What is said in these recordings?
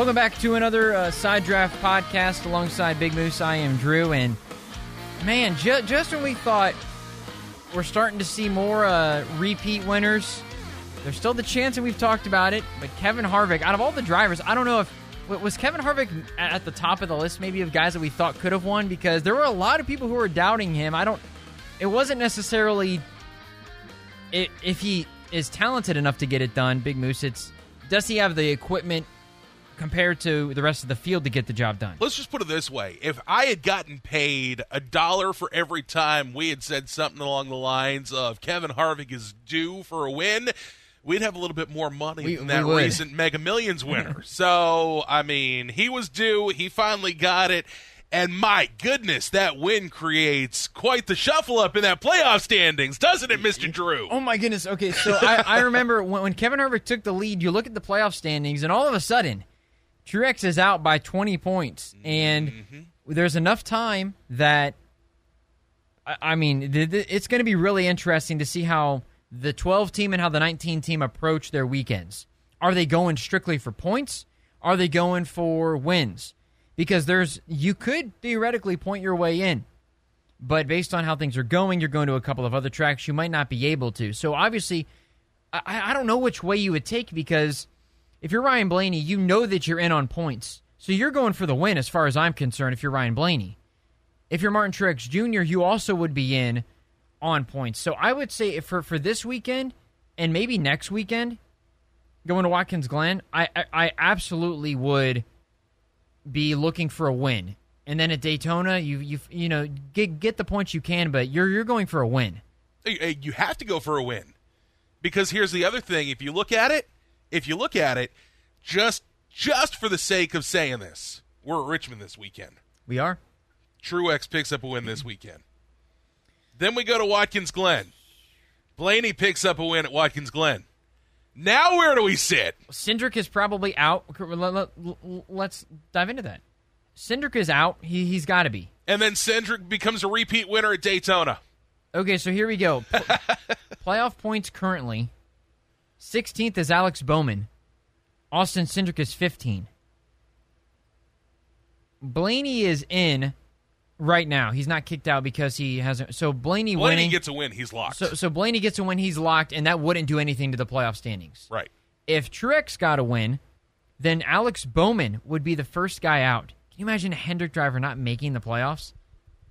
Welcome back to another uh, Side Draft podcast alongside Big Moose. I am Drew, and man, ju- just when we thought we're starting to see more uh, repeat winners, there's still the chance, and we've talked about it. But Kevin Harvick, out of all the drivers, I don't know if was Kevin Harvick at the top of the list, maybe of guys that we thought could have won, because there were a lot of people who were doubting him. I don't. It wasn't necessarily if he is talented enough to get it done. Big Moose, it's does he have the equipment? Compared to the rest of the field to get the job done. Let's just put it this way. If I had gotten paid a dollar for every time we had said something along the lines of Kevin Harvick is due for a win, we'd have a little bit more money we, than that recent Mega Millions winner. so, I mean, he was due. He finally got it. And my goodness, that win creates quite the shuffle up in that playoff standings, doesn't it, Mr. Drew? Oh, my goodness. Okay, so I, I remember when, when Kevin Harvick took the lead, you look at the playoff standings, and all of a sudden, Truex is out by 20 points, and mm-hmm. there's enough time that I mean, it's going to be really interesting to see how the 12 team and how the 19 team approach their weekends. Are they going strictly for points? Are they going for wins? Because there's you could theoretically point your way in, but based on how things are going, you're going to a couple of other tracks you might not be able to. So obviously, I, I don't know which way you would take because if you're Ryan Blaney, you know that you're in on points. So you're going for the win as far as I'm concerned if you're Ryan Blaney. If you're Martin Truex Jr., you also would be in on points. So I would say for for this weekend and maybe next weekend, going to Watkins Glen, I, I, I absolutely would be looking for a win. And then at Daytona, you you you know get get the points you can, but you're you're going for a win. You have to go for a win because here's the other thing: if you look at it, if you look at it, just just for the sake of saying this, we're at Richmond this weekend. We are. Truex picks up a win this weekend. Then we go to Watkins Glen. Blaney picks up a win at Watkins Glen. Now where do we sit? Cindric is probably out. Let's dive into that. Cindric is out. He he's got to be. And then Cindric becomes a repeat winner at Daytona. Okay, so here we go. playoff points currently 16th is Alex Bowman. Austin Cindric is 15. Blaney is in right now. He's not kicked out because he hasn't. So Blaney, Blaney winning, gets a win. He's locked. So, so Blaney gets a win. He's locked, and that wouldn't do anything to the playoff standings. Right. If Truex got a win, then Alex Bowman would be the first guy out. Can you imagine a Hendrick driver not making the playoffs?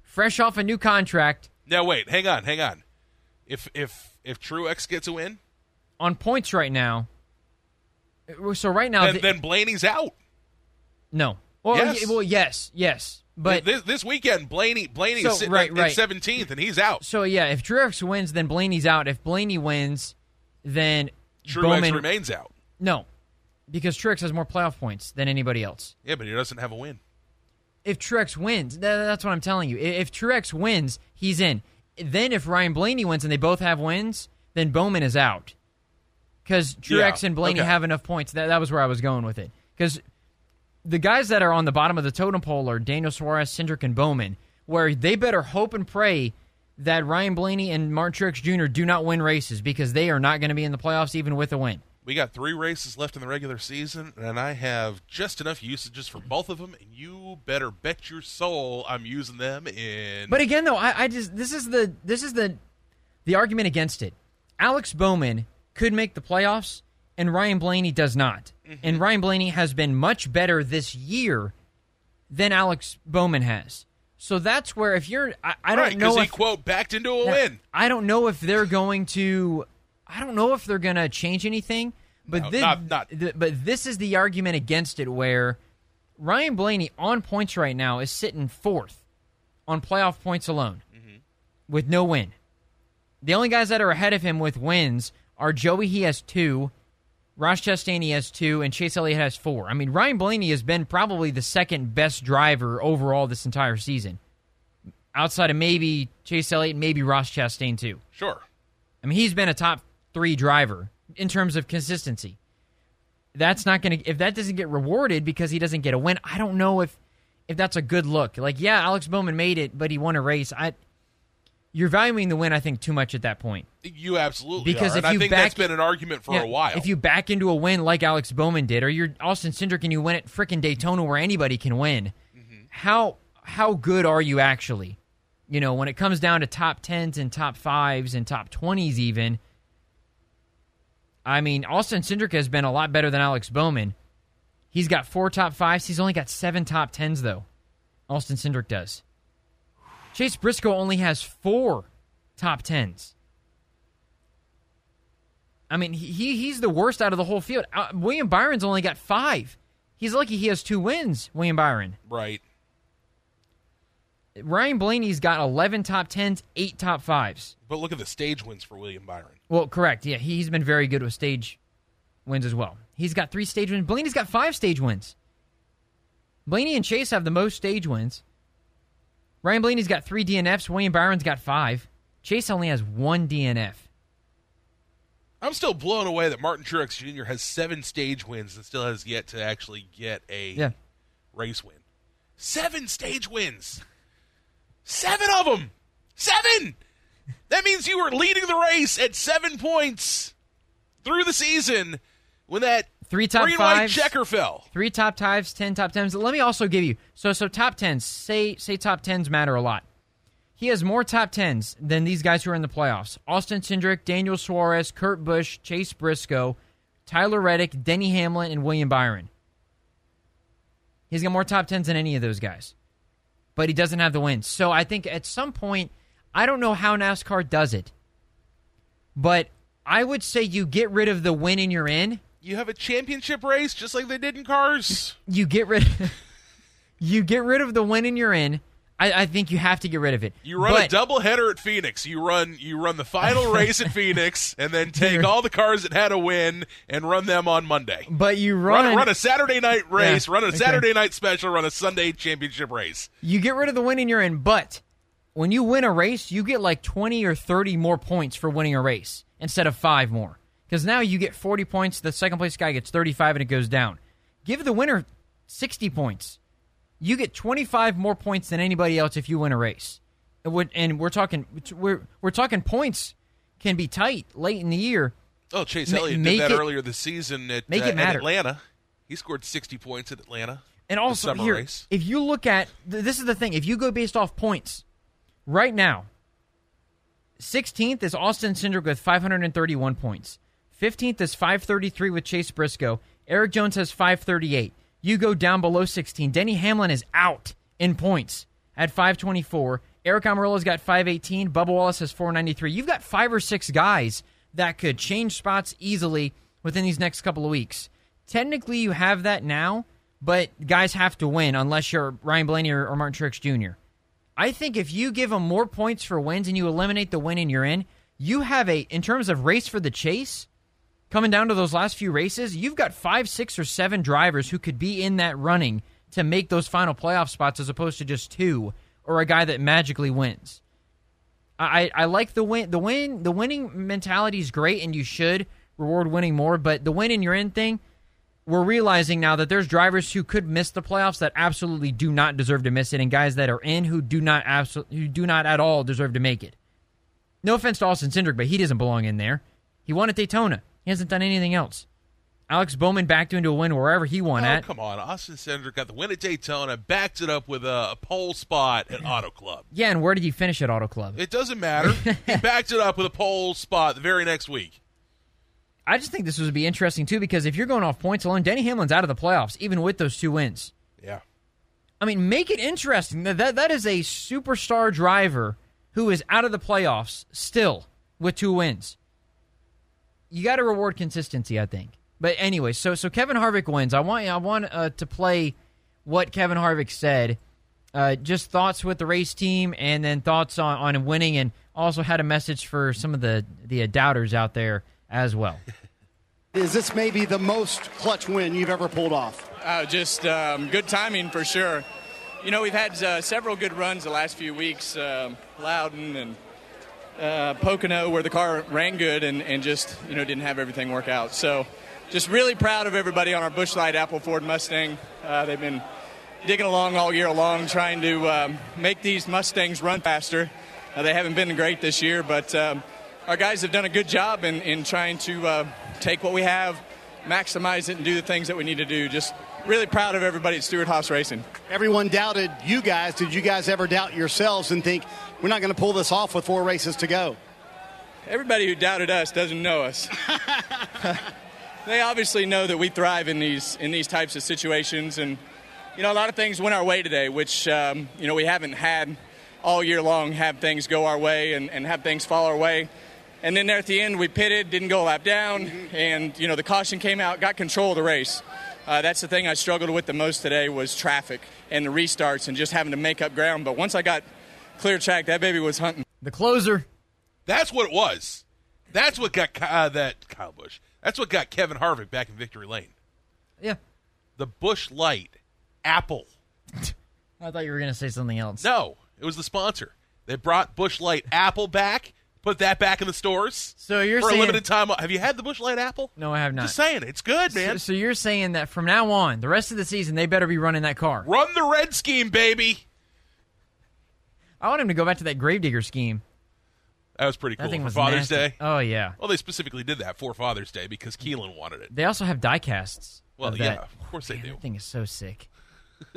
Fresh off a new contract. Now wait, hang on, hang on. If if if Truex gets a win, on points right now. So right now, then, the, then Blaney's out. No. Well, yes. well, yes, yes. But this, this weekend, Blaney Blaney so, is sitting right, right. 17th, and he's out. So yeah, if Truex wins, then Blaney's out. If Blaney wins, then Truex Bowman remains out. No, because Truex has more playoff points than anybody else. Yeah, but he doesn't have a win. If Truex wins, that's what I'm telling you. If Truex wins, he's in. Then if Ryan Blaney wins and they both have wins, then Bowman is out because Truex yeah, and Blaney okay. have enough points. That, that was where I was going with it. Because the guys that are on the bottom of the totem pole are Daniel Suarez, Cindric, and Bowman, where they better hope and pray that Ryan Blaney and Martin Truex Jr. do not win races because they are not going to be in the playoffs even with a win. We got three races left in the regular season, and I have just enough usages for both of them. And you better bet your soul I'm using them in. But again, though, I, I just this is the this is the the argument against it. Alex Bowman could make the playoffs, and Ryan Blaney does not. Mm-hmm. And Ryan Blaney has been much better this year than Alex Bowman has. So that's where if you're, I, I don't know if he quote backed into a win. I don't know if they're going to. I don't know if they're going to change anything. But no, this, not, not. Th- but this is the argument against it, where Ryan Blaney on points right now is sitting fourth on playoff points alone, mm-hmm. with no win. The only guys that are ahead of him with wins are Joey, he has two. Ross Chastain, he has two, and Chase Elliott has four. I mean, Ryan Blaney has been probably the second best driver overall this entire season, outside of maybe Chase Elliott, and maybe Ross Chastain too. Sure. I mean, he's been a top three driver in terms of consistency. That's not going to if that doesn't get rewarded because he doesn't get a win. I don't know if if that's a good look. Like, yeah, Alex Bowman made it, but he won a race. I you're valuing the win, I think, too much at that point. You absolutely because are. if and you I think back, that's been an argument for yeah, a while. If you back into a win like Alex Bowman did, or you're Austin Cindric and you win at freaking Daytona where anybody can win, mm-hmm. how how good are you actually? You know, when it comes down to top tens and top fives and top twenties, even. I mean, Austin Cindric has been a lot better than Alex Bowman. He's got four top fives. He's only got seven top tens, though. Austin Cindric does. Chase Briscoe only has four top tens. I mean, he he's the worst out of the whole field. Uh, William Byron's only got five. He's lucky he has two wins. William Byron, right? Ryan Blaney's got eleven top tens, eight top fives. But look at the stage wins for William Byron. Well, correct. Yeah, he's been very good with stage wins as well. He's got three stage wins. Blaney's got five stage wins. Blaney and Chase have the most stage wins. Ryan Blaney's got three DNFs. William Byron's got five. Chase only has one DNF. I'm still blown away that Martin Truex Jr. has seven stage wins and still has yet to actually get a yeah. race win. Seven stage wins. Seven of them. Seven. That means you were leading the race at seven points through the season when that three top green fives, fell. Three top fives, ten top tens. Let me also give you so so top tens. Say say top tens matter a lot. He has more top tens than these guys who are in the playoffs: Austin Cindric, Daniel Suarez, Kurt Busch, Chase Briscoe, Tyler Reddick, Denny Hamlin, and William Byron. He's got more top tens than any of those guys, but he doesn't have the wins. So I think at some point, I don't know how NASCAR does it, but I would say you get rid of the win and you're in you have a championship race just like they did in cars. You get rid you get rid of the winning you're in. I, I, think you have to get rid of it. You run but, a double header at Phoenix. You run you run the final race at Phoenix, and then take all the cars that had a win and run them on Monday. But you run run, run a Saturday night race, yeah, run a okay. Saturday night special, run a Sunday championship race. You get rid of the winning you're in, but when you win a race, you get like twenty or thirty more points for winning a race instead of five more. Because now you get 40 points, the second place guy gets 35, and it goes down. Give the winner 60 points. You get 25 more points than anybody else if you win a race. And we're talking we're we're talking points can be tight late in the year. Oh, Chase Elliott did that it, earlier this season at, make uh, it matter. Atlanta. He scored 60 points at Atlanta. And also here, race. if you look at this is the thing, if you go based off points, right now, 16th is Austin Cindric with 531 points. 15th is 533 with Chase Briscoe. Erik Jones has 538. You go down below 16. Denny Hamlin is out in points at 524. Aric Almirola's got 518. Bubba Wallace has 493. You've got five or six guys that could change spots easily within these next couple of weeks. Technically, you have that now, but guys have to win unless you're Ryan Blaney or, or Martin Truex Jr. I think if you give them more points for wins and you eliminate the win and you're in, you have a, in terms of race for the chase, coming down to those last few races, you've got five, six, or seven drivers who could be in that running to make those final playoff spots as opposed to just two or a guy that magically wins. I, I like the win the win the winning mentality is great and you should reward winning more, but the win in your end thing, we're realizing now that there's drivers who could miss the playoffs that absolutely do not deserve to miss it, and guys that are in who do not absolutely who do not at all deserve to make it. No offense to Austin Cindric, but he doesn't belong in there. He won at Daytona. He hasn't done anything else. Alex Bowman backed into a win wherever he won oh, at. Come on, Austin Cindric got the win at Daytona, backed it up with a, a pole spot at Auto Club. Yeah, and where did he finish at Auto Club? It doesn't matter. he backed it up with a pole spot the very next week. I just think this would be interesting too because if you're going off points alone, Denny Hamlin's out of the playoffs, even with those two wins. Yeah. I mean, make it interesting. That that, that is a superstar driver who is out of the playoffs still with two wins you got to reward consistency, I think. But anyway, so so Kevin Harvick wins. I want I want uh, to play what Kevin Harvick said. Uh, just thoughts with the race team, and then thoughts on, on winning, and also had a message for some of the the doubters out there as well. Is this maybe the most clutch win you've ever pulled off? Uh, just um, good timing for sure. You know, we've had uh, several good runs the last few weeks. Um, Loudon and uh, Pocono where the car ran good and, and just you know didn't have everything work out. So just really proud of everybody on our Busch Light Apple Ford Mustang. Uh, they've been digging along all year long trying to um, make these Mustangs run faster. Uh, they haven't been great this year, but um, our guys have done a good job in, in trying to uh, take what we have, maximize it, and do the things that we need to do. Just really proud of everybody at Stewart-Haas Racing. Everyone doubted you guys. Did you guys ever doubt yourselves and think we're not going to pull this off with four races to go? Everybody who doubted us doesn't know us. they obviously know that we thrive in these in these types of situations, and you know a lot of things went our way today, which um, you know we haven't had all year long. Have things go our way and, and have things fall our way. And then there at the end, we pitted, didn't go a lap down, mm-hmm. and you know the caution came out, got control of the race. Uh, that's the thing I struggled with the most today was traffic and the restarts and just having to make up ground. But once I got clear track, that baby was hunting. The closer. That's what it was. That's what got uh, that Kyle Busch. That's what got Kevin Harvick back in victory lane. Yeah. The Busch Light Apple. I thought you were going to say something else. No, it was the sponsor. They brought Busch Light Apple back Put that back in the stores. So you're for saying, a limited time. Have you had the Busch Light apple? No, I have not. Just saying, it's good, man. So, so, you're saying that from now on, the rest of the season, they better be running that car. Run the red scheme, baby. I want him to go back to that Gravedigger scheme. That was pretty cool. That thing for was Father's nasty. Day. Oh yeah. Well, they specifically did that for Father's Day because Keelan wanted it. They also have diecasts. Well, of yeah, that. of course they Man, do. That thing is so sick.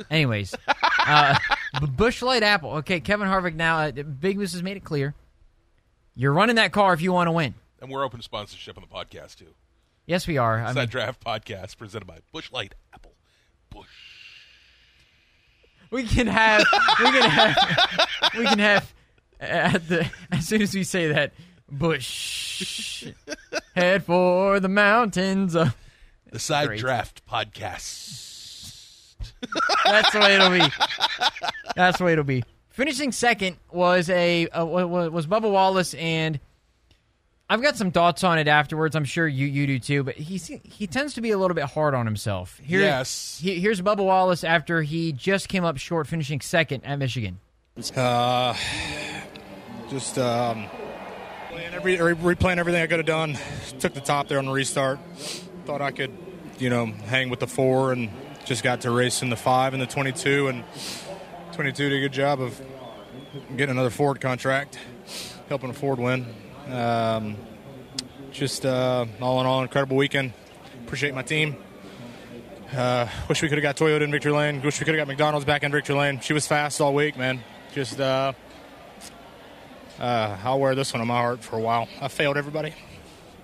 Anyways, uh, Busch Light Apple. Okay, Kevin Harvick now. Uh, Big Moose has made it clear. You're running that car if you want to win. And we're open to sponsorship on the podcast too. Yes, we are. I Side mean, Draft Podcast presented by Busch Light Apple. Busch. We can have. We can have. we can have. At the as soon as we say that, Busch head for the mountains. Of, The Side Great. Draft Podcast. that's the way it'll be. That's the way it'll be. Finishing second was a uh, wa- wa- was Bubba Wallace, and I've got some thoughts on it afterwards. I'm sure you you do too. But he he tends to be a little bit hard on himself. Here, Yes. he- here's Bubba Wallace after he just came up short, finishing second at Michigan. Uh, just um, playing every, replaying everything I could have done. Took the top there on the restart. Thought I could, you know, hang with the four, and just got to race in the five and the 22, and 22 did a good job of getting another Ford contract, helping a Ford win. Um, just uh, all in all, incredible weekend. Appreciate my team. Uh, wish we could have got Toyota in victory lane. Wish we could have got McDonald's back in victory lane. She was fast all week, man. Just uh, uh, I'll wear this one on my heart for a while. I failed everybody.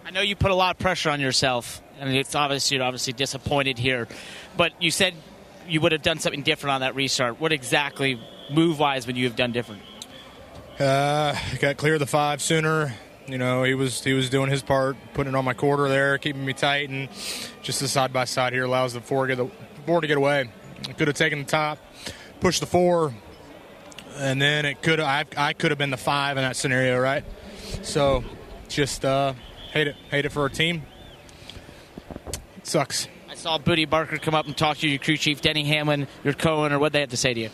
I know you put a lot of pressure on yourself, and it's obvious you're obviously disappointed here. But you said you would have done something different on that restart. What exactly, move wise, would you have done different? Uh, got clear of the five sooner. You know, he was he was doing his part, putting it on my quarter there, keeping me tight, and just the side by side here allows the four to get the four to get away. Could have taken the top, pushed the four, and then it could I I could have been the five in that scenario, right? So, just uh, hate it, hate it for our team. It sucks. I saw Bootie Barker come up and talk to your crew chief, Denny Hamlin, your co-owner. What they had to say to you?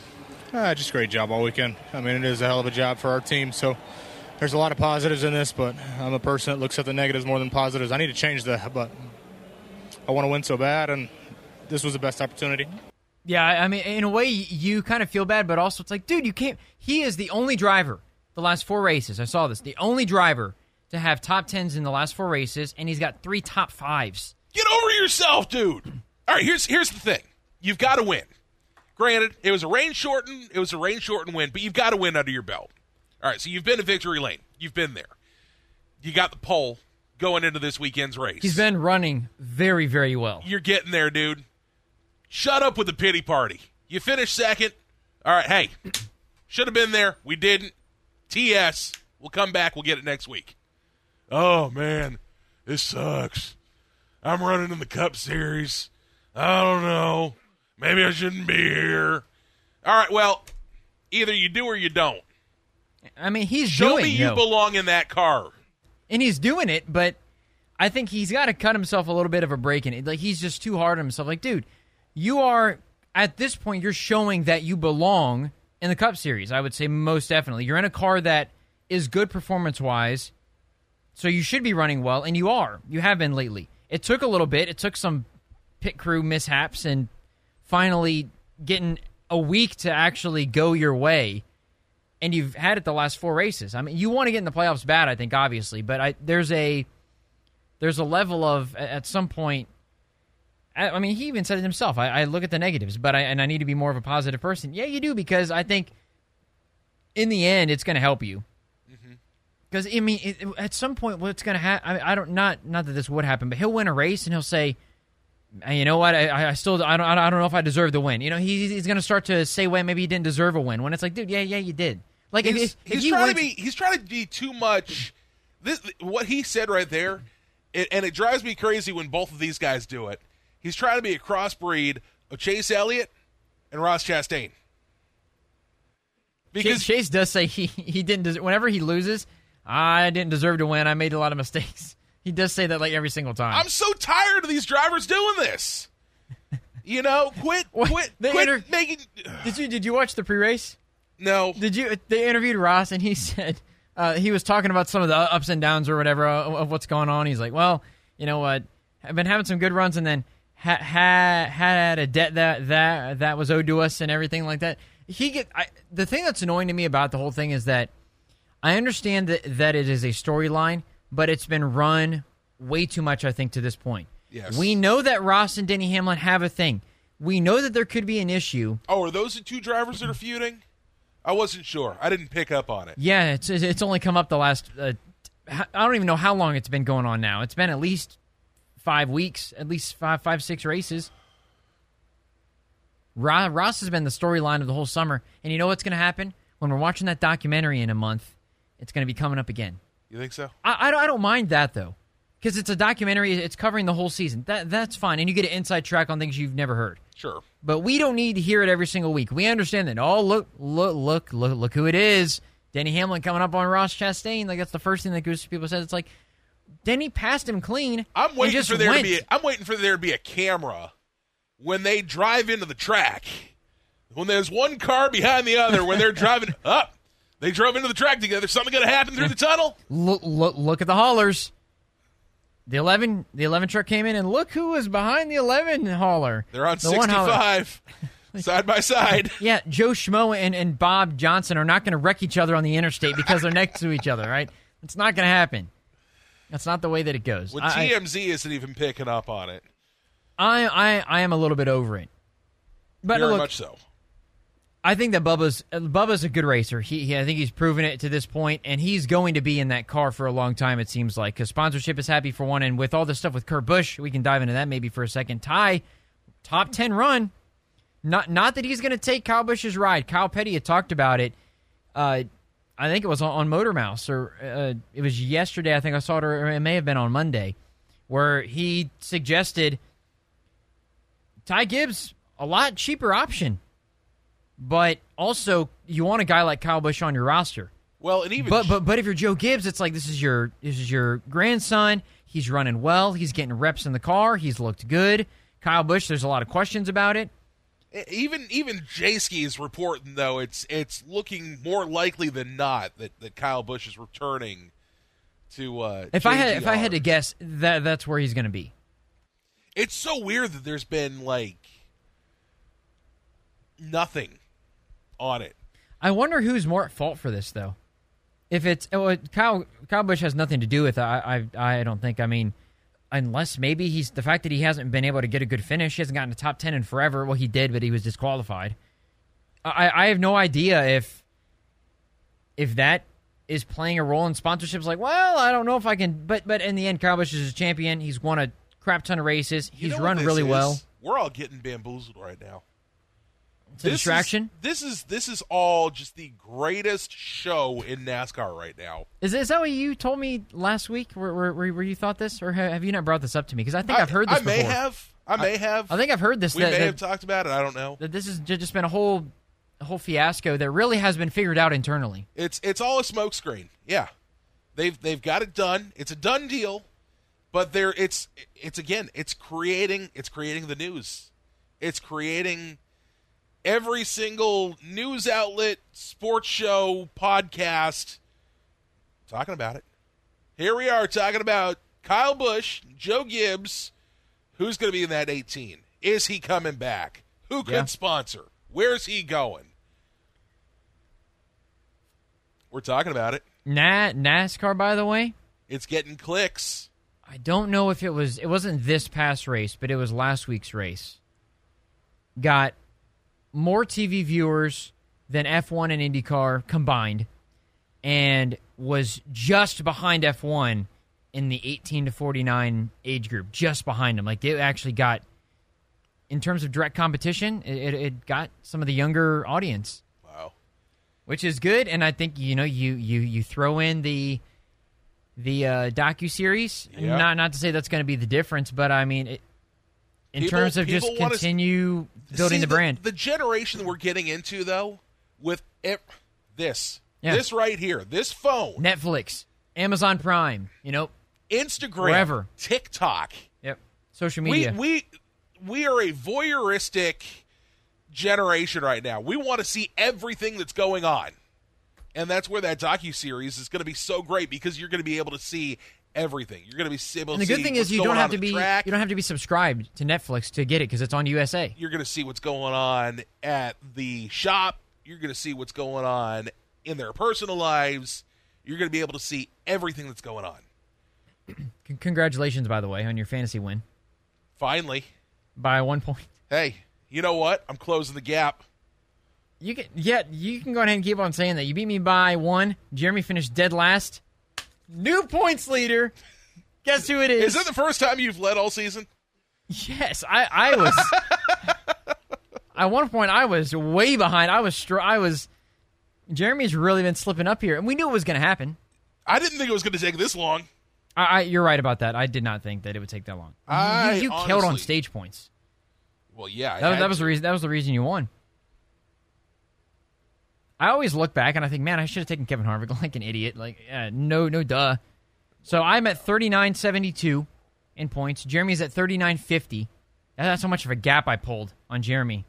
Uh, just great job all weekend. I mean, it is a hell of a job for our team. So there's a lot of positives in this, but I'm a person that looks at the negatives more than positives. I need to change that, but I want to win so bad, and this was the best opportunity. Yeah, I I mean, in a way, you kind of feel bad, but also it's like, dude, you can't. He is the only driver the last four races. I saw this. The only driver to have top tens in the last four races, and he's got three top fives. Get over yourself, dude. All right, here's here's the thing. You've got to win. Granted, it was a rain shortened, it was a rain shortened win, but you've got to win under your belt. All right, so you've been to victory lane. You've been there. You got the pole going into this weekend's race. He's been running very, very well. You're getting there, dude. Shut up with the pity party. You finished second. All right, hey, should have been there. We didn't. TS. We'll come back. We'll get it next week. Oh man, this sucks. I'm running in the Cup Series. I don't know. Maybe I shouldn't be here. All right, well, either you do or you don't. I mean, he's Show doing me you yo. belong in that car. and he's doing it, but I think he's got to cut himself a little bit of a break in it. Like he's just too hard on himself. Like, dude, you are at this point you're showing that you belong in the Cup Series. I would say most definitely. You're in a car that is good performance wise, so you should be running well, and you are. You have been lately. It took a little bit. It took some pit crew mishaps and finally getting a week to actually go your way and you've had it the last four races. I mean, you want to get in the playoffs bad, I think, obviously, but I, there's a there's a level of at some point. I, I mean, he even said it himself. I, I, look at the negatives, but I and I need to be more of a positive person. Yeah, you do because I think in the end it's going to help you. Because mm-hmm. I mean, it, at some point, what's going to happen? I, I don't not not that this would happen, but he'll win a race and he'll say, you know what? I, I still I don't I don't know if I deserve the win. You know, he, he's going to start to say, well, maybe he didn't deserve a win. When it's like, dude, yeah, yeah, you did. Like he's, if, if he's he trying to be he's trying to be too much. This what he said right there, it, and it drives me crazy when both of these guys do it. He's trying to be a crossbreed of Chase Elliott and Ross Chastain. Because Chase, Chase does say he he didn't. Des- whenever he loses, I didn't deserve to win. I made a lot of mistakes. He does say that like every single time. I'm so tired of these drivers doing this. You know, quit, quit, quit inter- making. did you did you watch the pre-race? No. Did you? They interviewed Ross, and he said uh, he was talking about some of the ups and downs or whatever of, of what's going on. He's like, well, you know what? I've been having some good runs, and then had ha- had a debt that that that was owed to us, and everything like that. He get I, the thing that's annoying to me about the whole thing is that I understand that that it is a storyline, but it's been run way too much. I think to this point. Yes. We know that Ross and Denny Hamlin have a thing. We know that there could be an issue. Oh, are those the two drivers that are feuding? I wasn't sure. I didn't pick up on it. Yeah, it's it's only come up the last. Uh, I don't even know how long it's been going on now. It's been at least five weeks, at least five, five, six races. Ross has been the storyline of the whole summer, and you know what's going to happen when we're watching that documentary in a month? It's going to be coming up again. You think so? I, I, don't, I don't mind that though, because it's a documentary. It's covering the whole season. That that's fine, and you get an inside track on things you've never heard. Sure. But we don't need to hear it every single week. We understand that. Oh, look, look, look, look, look who it is. Denny Hamlin coming up on Ross Chastain. Like that's the first thing that goes to people says. It's like Denny passed him clean. I'm waiting for there went. to be. I'm waiting for there to be a camera when they drive into the track. When there's one car behind the other, when they're driving up, they drove into the track together. Something going to happen through the tunnel. Look, look, look at the haulers. The eleven, the eleven truck came in, and look who was behind the eleven hauler. They're on the sixty-five, side by side. Yeah, Joe Schmo and, and Bob Johnson are not going to wreck each other on the interstate because they're next to each other, right? It's not going to happen. That's not the way that it goes. I, TMZ isn't even picking up on it. I I I am a little bit over it. But Very look, much so. I think that Bubba's Bubba's a good racer. He, he, I think he's proven it to this point, and he's going to be in that car for a long time. It seems like because sponsorship is happy for one, and with all this stuff with Kurt Busch, we can dive into that maybe for a second. Ty, top ten run. Not not that he's going to take Kyle Busch's ride. Kyle Petty had talked about it. Uh, I think it was on, on Motor Mouse, or uh, it was yesterday. I think I saw it, or it may have been on Monday, where he suggested Ty Gibbs a lot cheaper option but also you want a guy like Kyle Busch on your roster. Well, and even but but but if you're Joe Gibbs, it's like this is your this is your grandson. He's running well. He's getting reps in the car. He's looked good. Kyle Busch, there's a lot of questions about it. Even even Jayski is reporting though it's it's looking more likely than not that, that Kyle Busch is returning to. Uh, if JGR. I had if I had to guess, that that's where he's going to be. It's so weird that there's been like nothing on it. I wonder who's more at fault for this, though. If it's oh, well, Kyle, Kyle Busch has nothing to do with it. I, I, I don't think. I mean, unless maybe he's the fact that he hasn't been able to get a good finish. He hasn't gotten a top ten in forever. Well, he did, but he was disqualified. I, I have no idea if if that is playing a role in sponsorships. Like, well, I don't know if I can. But but in the end, Kyle Busch is a champion. He's won a crap ton of races. He's you know run really is? well. We're all getting bamboozled right now. It's this distraction. Is, this is this is all just the greatest show in NASCAR right now. Is, is that what you told me last week? Where, where, where you thought this, or have you not brought this up to me? Because I think I, have heard this. I may before. have. I may have. I think I've heard this. We that, may that, have talked about it. I don't know. That this has just been a whole, a whole fiasco that really has been figured out internally. It's it's all a smokescreen. Yeah, they've they've got it done. It's a done deal. But there, it's it's again, it's creating it's creating the news. It's creating every single news outlet, sports show, podcast talking about it. Here we are talking about Kyle Busch, Joe Gibbs. Who's going to be in that 18? Is he coming back? Who could yeah. sponsor? Where's he going? We're talking about it. Na- NASCAR, by the way, it's getting clicks. I don't know if it was. It wasn't this past race, but it was last week's race. Got more TV viewers than F1 and IndyCar combined, and was just behind F1 in the 18 to 49 age group, just behind them. Like it actually got, in terms of direct competition, it, it got some of the younger audience. Wow, which is good. And I think you know you you you throw in the the uh, docu series. Yeah. Not not to say that's going to be the difference, but I mean. It, in People- terms of just continue building See, the brand, The generation we're getting into, though, with ev- this, Yeah. this right here, this phone, Netflix, Amazon Prime, you know, Instagram, Wherever. TikTok. yep, social We media. we we are a voyeuristic generation right now. We want to see everything that's going on, and that's where that docu series is going to be so great because you're going to be able to see everything. You're going to be able and the good thing is you don't have to be track. you don't have to be subscribed to Netflix to get it because it's on USA. You're going to see what's going on at the shop. You're going to see what's going on in their personal lives. You're going to be able to see everything that's going on. Congratulations, by the way, on your fantasy win Finally, by one point. hey, you know what? I'm closing the gap. You can yeah, you can go ahead and keep on saying that. You beat me by one. Jeremy finished dead last. New points leader. Guess who it is? Is it the first time you've led all season? yes, I I was. at one point, I was way behind. I was str- I was. Jeremy's really been slipping up here, and we knew it was going to happen. I didn't think it was going to take this long. I, I, you're right about that. I did not think that it would take that long. You- I you, you killed on stage points. Well, yeah, That, that was the reason. That was the reason you won. I always look back and I think, man, I should have taken Kevin Harvick like an idiot. Like, uh, no, no, duh. So I'm at 39.72 in points. Jeremy's at 39.50. That's how much of a gap I pulled on Jeremy.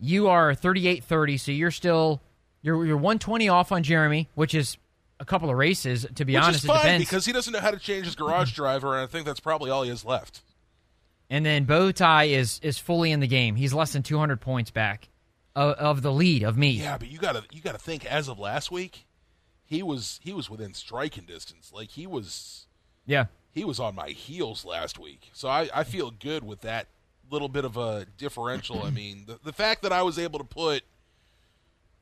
You are 38.30, so you're still you're you're 120 off on Jeremy, which is a couple of races. To be Which honest, is it fine depends. because he doesn't know how to change his garage driver, and I think that's probably all he has left. And then Bowtie is is fully in the game. He's less than 200 points back of, of the lead of me. Yeah, but you gotta you gotta think as of last week, he was he was within striking distance. Like he was Yeah. he was on my heels last week. So I, I feel good with that little bit of a differential. I mean, the, the fact that I was able to put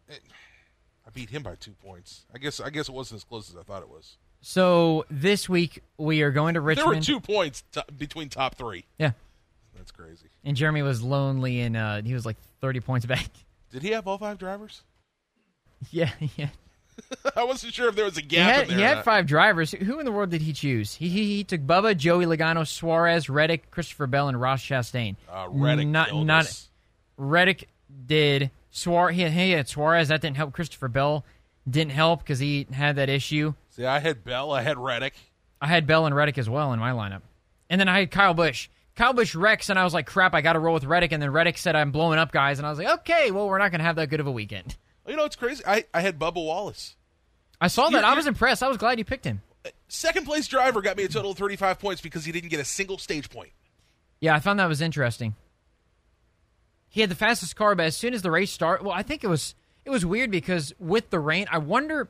I beat him by two points. I guess I guess it wasn't as close as I thought it was. So this week we are going to Richmond. There were two points t- between top three. Yeah. That's crazy. And Jeremy was lonely and uh, he was like 30 points back. Did he have all five drivers? yeah, yeah. I wasn't sure if there was a He gap had, in there. he had five drivers. Who in the world did he choose? He, he, he took Bubba, Joey Logano, Suarez, Reddick, Christopher Bell, and Ross Chastain. Uh, Reddick not not. Reddick did. Suarez, he, he had Suarez. That didn't help. Christopher Bell didn't help because he had that issue. See, I had Bell, I had Reddick. I had Bell and Reddick as well in my lineup. And then I had Kyle Busch. Kyle Busch wrecks, and I was like, crap, I got to roll with Reddick. And then Reddick said, I'm blowing up, guys. And I was like, okay, well, we're not going to have that good of a weekend. You know what's crazy? I, I had Bubba Wallace. I saw that. You're- I was impressed. I was glad you picked him. Uh, second place driver got me a total of 35 points because he didn't get a single stage point. Yeah, I found that was interesting. He had the fastest car, but as soon as the race started, well, I think it was it was weird because with the rain, I wonder.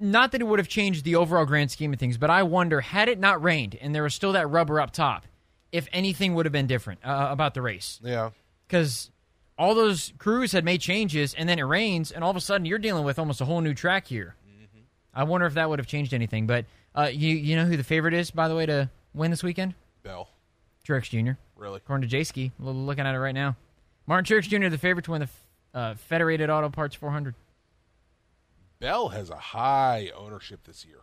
Not that it would have changed the overall grand scheme of things, but I wonder had it not rained and there was still that rubber up top, if anything would have been different uh, about the race. Yeah. because all those crews had made changes, and then it rains, and all of a sudden you're dealing with almost a whole new track here. I wonder if that would have changed anything. But uh, you you know who the favorite is, by the way, to win this weekend? Bell. Truex Jr. Really? According to Jayski, looking at it right now, Martin Truex Jr. the favorite to win the uh, Federated Auto Parts 400. Bell has a high ownership this year,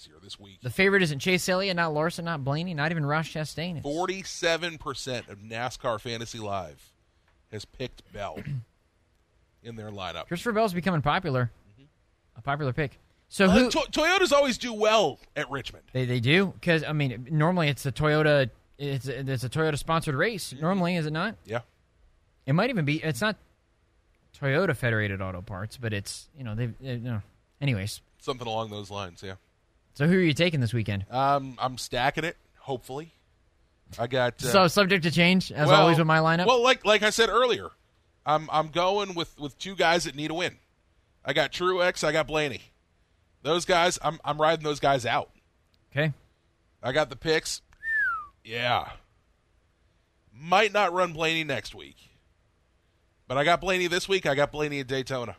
this year, this week. The favorite isn't Chase Elliott, not Larson, not Blaney, not even Ross Chastain. It's- 47% of NASCAR Fantasy Live has picked Bell in their lineup. Christopher Bell's becoming popular, a popular pick. So Uh. To- Toyotas always do well at Richmond. They they do because I mean normally it's a Toyota it's a, it's a Toyota sponsored race normally is it not? Yeah. It might even be it's not Toyota Federated Auto Parts but it's you know they, they no. Anyways, Something along those lines, yeah. So who are you taking this weekend? Um, I'm stacking it, hopefully. I got. Uh, so subject to change as well- always with my lineup. Well, like like I said earlier, I'm I'm going with with two guys that need a win. I got Truex. I got Blaney. Those guys, I'm I'm riding those guys out. Okay. I got the picks. Yeah. Might not run Blaney next week. But I got Blaney this week. I got Blaney at Daytona.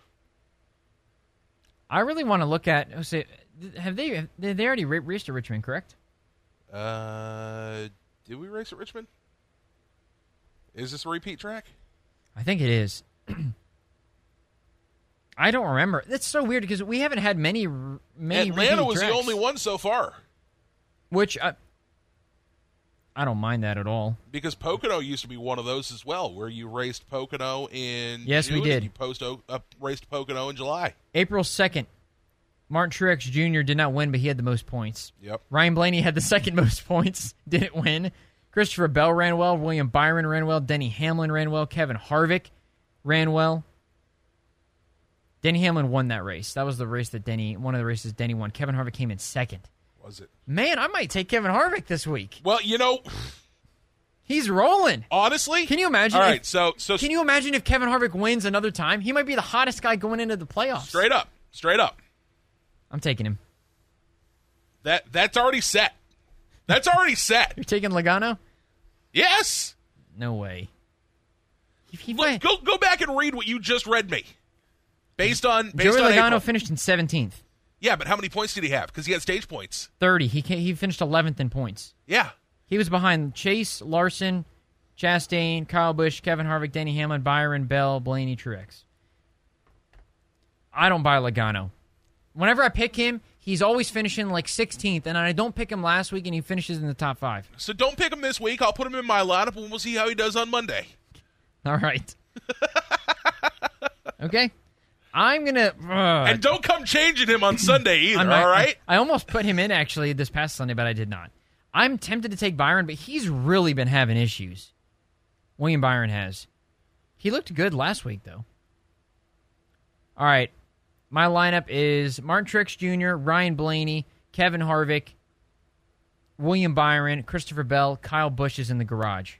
I really want to look at. Have they? have They already ra- raced at Richmond, correct? Uh, did we race at Richmond? Is this a repeat track? I think it is. I don't remember. That's so weird because we haven't had many many. Atlanta was the only one so far Which I, I don't mind that at all. because Pocono used to be one of those as well, where you raced Pocono in Yes, we did. You post uh, raced Pocono in July. April second, Martin Truex Jr. did not win, but he had the most points. Yep. Ryan Blaney had the second most points, didn't win. Christopher Bell ran well. William Byron ran well. Denny Hamlin ran well. Kevin Harvick ran well. Denny Hamlin won that race. That was the race that Denny, one of the races Denny won. Kevin Harvick came in second. Was it? Man, I might take Kevin Harvick this week. Well, you know, He's rolling. honestly, Can you imagine? All if- so so Can you imagine if Kevin Harvick wins another time? He might be the hottest guy going into the playoffs. straight up, straight up. I'm taking him. That that's already set. That's already set. You're taking Logano? Yes. No way. He, Look, might- go go back and read what you just read me. Based on based Joey on Logano April. finished in 17th. Yeah, but how many points did he have? Because he had stage points. 30. He he finished 11th in points. Yeah. He was behind Chase, Larson, Chastain, Kyle Busch, Kevin Harvick, Denny Hamlin, Byron, Bell, Blaney, Truex. I don't buy Logano. Whenever I pick him, he's always finishing like 16th, and I don't pick him last week, and he finishes in the top five. So don't pick him this week. I'll put him in my lineup, and we'll see how he does on Monday. All right. okay. I'm gonna. uh, And don't come changing him on Sunday either. Not- all right. I, I almost put him in actually this past Sunday, but I did not. I'm tempted to take Byron, but he's really been having issues. William Byron has. He looked good last week, though. All right. My lineup is Martin Truex Jr., Ryan Blaney, Kevin Harvick, William Byron, Christopher Bell, Kyle Busch is in the garage.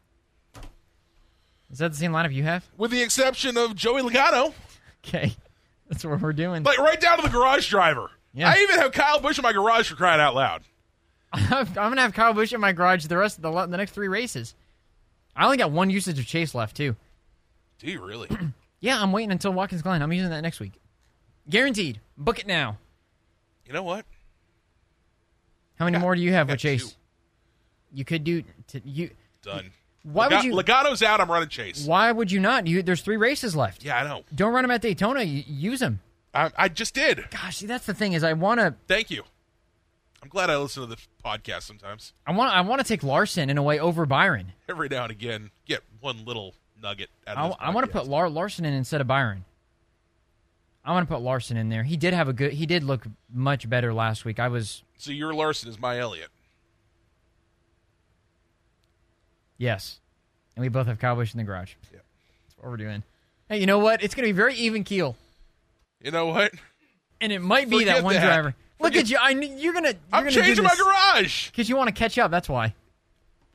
Is that the same lineup you have? With the exception of Joey Logano, Okay. That's what we're doing. like right down to the garage driver. Yeah. I even have Kyle Busch in my garage for crying out loud. I'm gonna have Kyle Busch in my garage the rest of the the next three races. I only got one usage of Chase left too. Do you really? Yeah, I'm waiting until Watkins Glen. I'm using that next week, guaranteed. Book it now. you know what? How many Got- more do you have with Chase? two. You could do. T- you. Done. Why Loga- would you? Logano's out. I'm running Chase. Why would you not? You, there's three races left. Yeah, I know. Don't run them at Daytona. You, use them. I, I just did. Gosh, see, that's the thing is I want to. Thank you. I'm glad I listen to the podcast sometimes. I want. I want to take Larson in a way over Byron. Every now and again, get one little nugget out I, I want to put Lar- Larson in instead of Byron. I want to put Larson in there. He did have a good. He did look much better last week. I was So your Larson is my Elliott. yes, and we both have Busch in the garage. Yep. That's what we're doing. Hey, you know what? It's going to be very even keel, You know what? and it might be Forget that one that. driver. Look Forget- at you! I you're gonna. You're I'm gonna changing my garage. because you want to catch up. That's why.